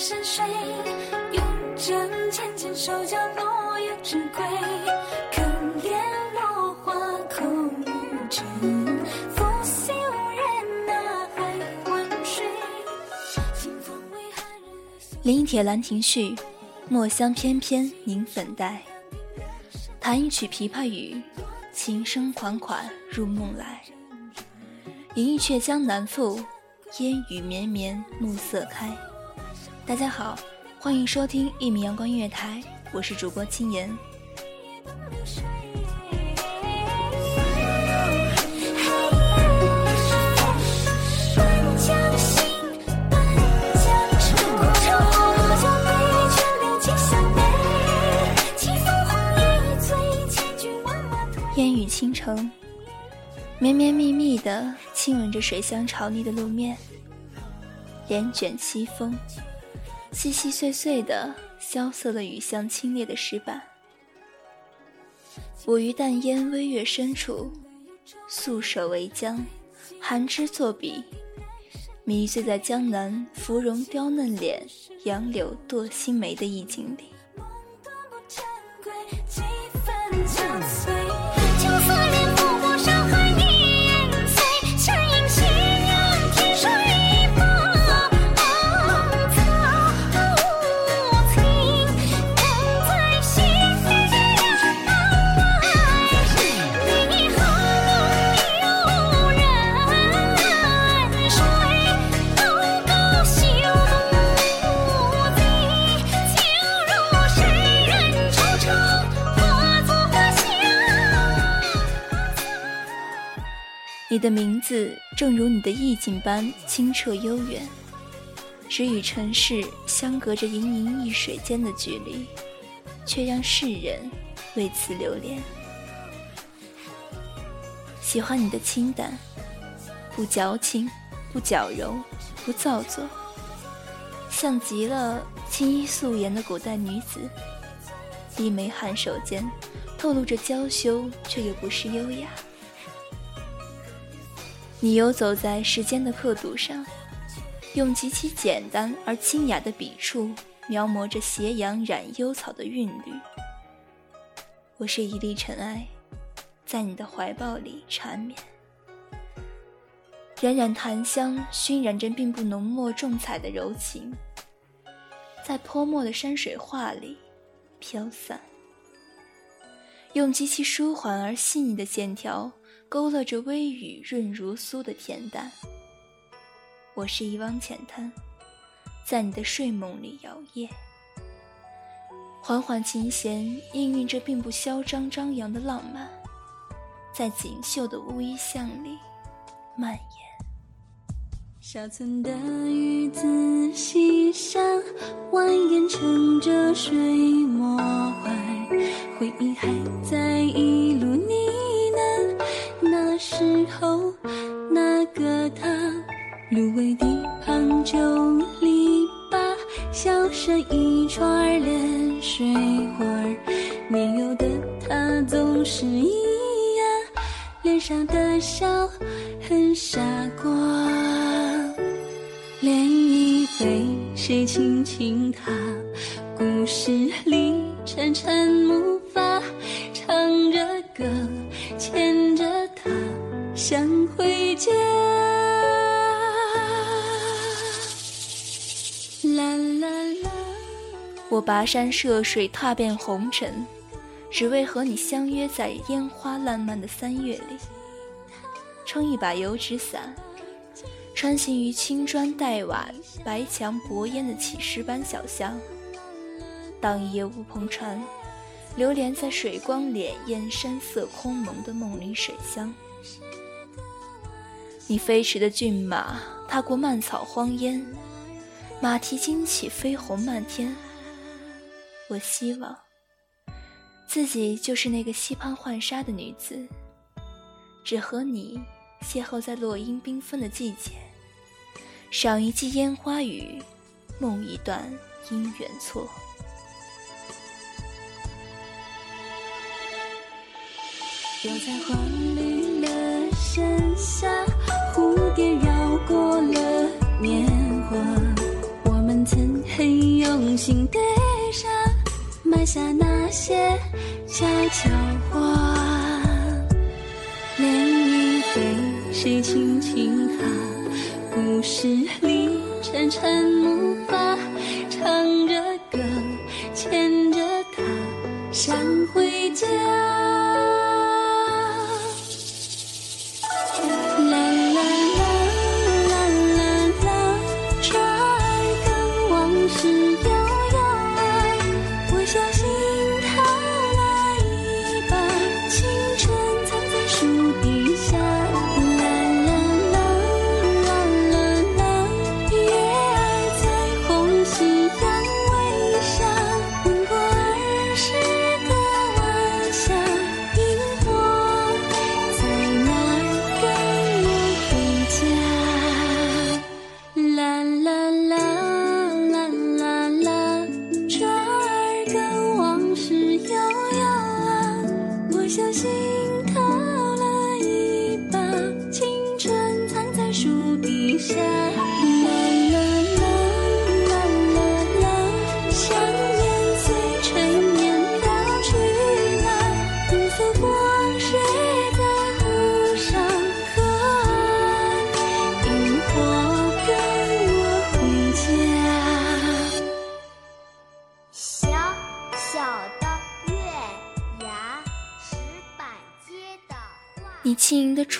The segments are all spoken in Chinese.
山水，用针浅浅手脚落叶之归。可怜落花空余尘，拂袖人还昏睡。清风为寒日临帖兰亭序，墨香翩翩凝粉黛。弹一曲琵琶语，琴声款款入梦来。吟一阙江南赋，烟雨绵绵暮色开。大家好，欢迎收听一米阳光音乐台，我是主播青言。烟雨倾城，绵绵密密的亲吻着水乡潮腻的路面，帘卷西风，细细碎碎的萧瑟的雨巷清冽的石板。我于淡烟微月深处，素手为浆，寒枝作笔，迷醉在江南芙蓉雕嫩脸、杨柳堕新眉的意境里。你的名字正如你的意境般清澈悠远，只与尘世相隔着盈盈一水间的距离，却让世人为此流连。喜欢你的清淡，不矫情，不矫揉，不造作，像极了青衣素颜的古代女子，低眉颔首间透露着娇羞，却又不失优雅。你游走在时间的刻度上，用极其简单而清雅的笔触描摹着斜阳染幽草的韵律。我是一粒尘埃，在你的怀抱里缠绵，冉冉檀香熏染着并不浓墨重彩的柔情，在泼墨的山水画里飘散，用极其舒缓而细腻的线条。勾勒着微雨润如酥的恬淡。我是一汪浅滩，在你的睡梦里摇曳，缓缓琴弦氤氲着并不嚣张张扬的浪漫，在锦绣的乌衣巷里蔓延。小村的鱼子溪上，蜿蜒乘着水墨怀，回忆还在谁轻轻踏？故事里沉沉木筏，唱着歌，牵着他，想回家。啦啦啦，我跋山涉水，踏遍红尘，只为和你相约在烟花烂漫的三月里，撑一把油纸伞。穿行于青砖黛瓦、白墙薄烟的起石板小巷，当一叶乌篷船，流连在水光潋滟、山色空蒙的梦里水乡。你飞驰的骏马踏过蔓草荒烟，马蹄惊起飞鸿漫天。我希望自己就是那个溪畔浣纱的女子，只和你邂逅在落英缤纷的季节。赏一季烟花雨，梦一段姻缘错。又在花绿了盛夏，蝴蝶绕过了年华。我们曾很用心对上，埋下那些悄悄话。谁轻轻踏？故事里沉沉木筏，唱着歌，牵着他，想回家。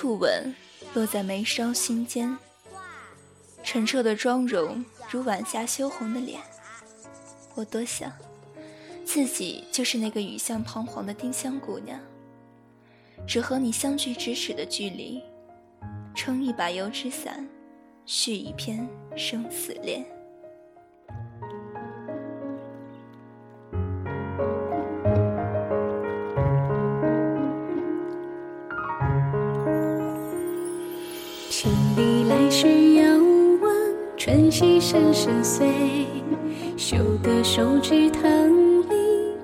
触吻落在眉梢心间，澄澈的妆容如晚霞羞红的脸。我多想自己就是那个雨巷彷徨的丁香姑娘，只和你相距咫尺的距离，撑一把油纸伞，续一篇生死恋。千里来时遥望，春溪声声碎。修得手指棠梨，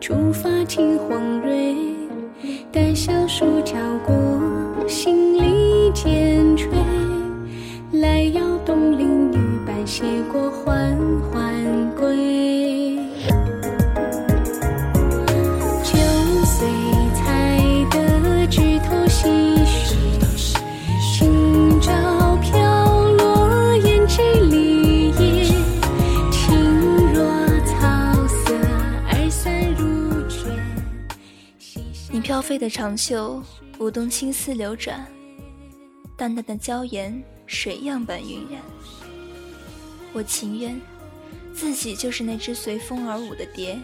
初发青黄蕊。待小树敲过，心里渐垂。来邀东邻女伴携过，飞的长袖，舞动青丝流转，淡淡的娇颜，水样般晕染。我情愿自己就是那只随风而舞的蝶，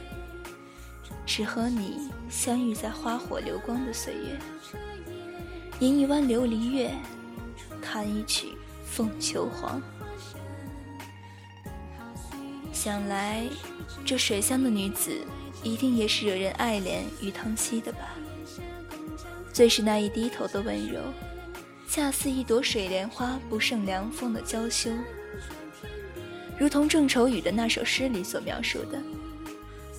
只和你相遇在花火流光的岁月，吟一弯琉璃月，弹一曲凤求凰。想来，这水乡的女子一定也是惹人爱怜与疼惜的吧？最是那一低头的温柔，恰似一朵水莲花不胜凉风的娇羞，如同郑愁予的那首诗里所描述的：“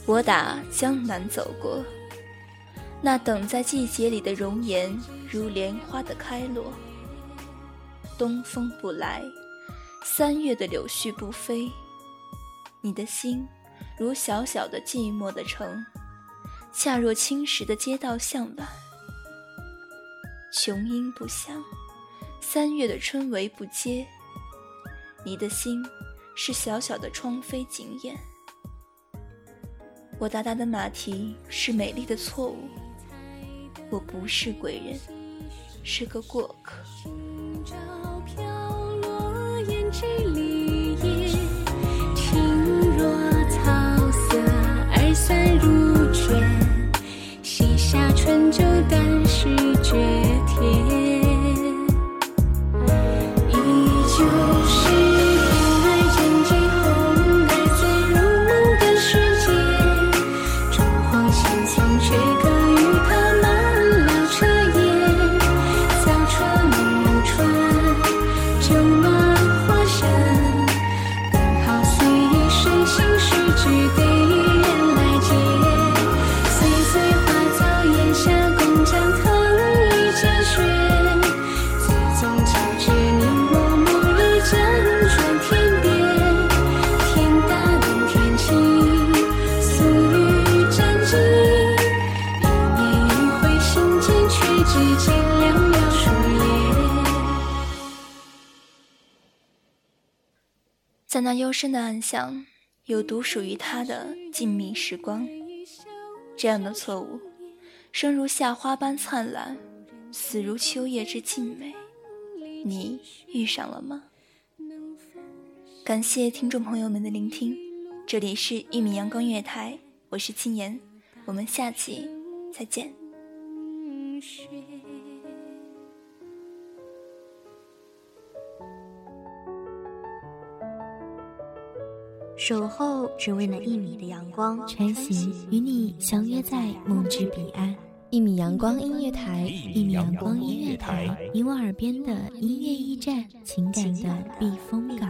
我打江南走过。”那等在季节里的容颜，如莲花的开落。东风不来，三月的柳絮不飞。你的心，如小小的寂寞的城，恰若青石的街道巷晚。雄鹰不响，三月的春雷不接。你的心，是小小的窗扉紧掩。我达达的马蹄是美丽的错误。我不是贵人，是个过客。在那幽深的暗巷，有独属于他的静谧时光。这样的错误，生如夏花般灿烂，死如秋叶之静美。你遇上了吗？感谢听众朋友们的聆听，这里是一米阳光月台，我是青言，我们下期再见。守候只为那一米的阳光，穿行与你相约在梦之彼岸。一米阳光音乐台，一米阳光音乐台，你我耳边的音乐驿站，情感的避风港。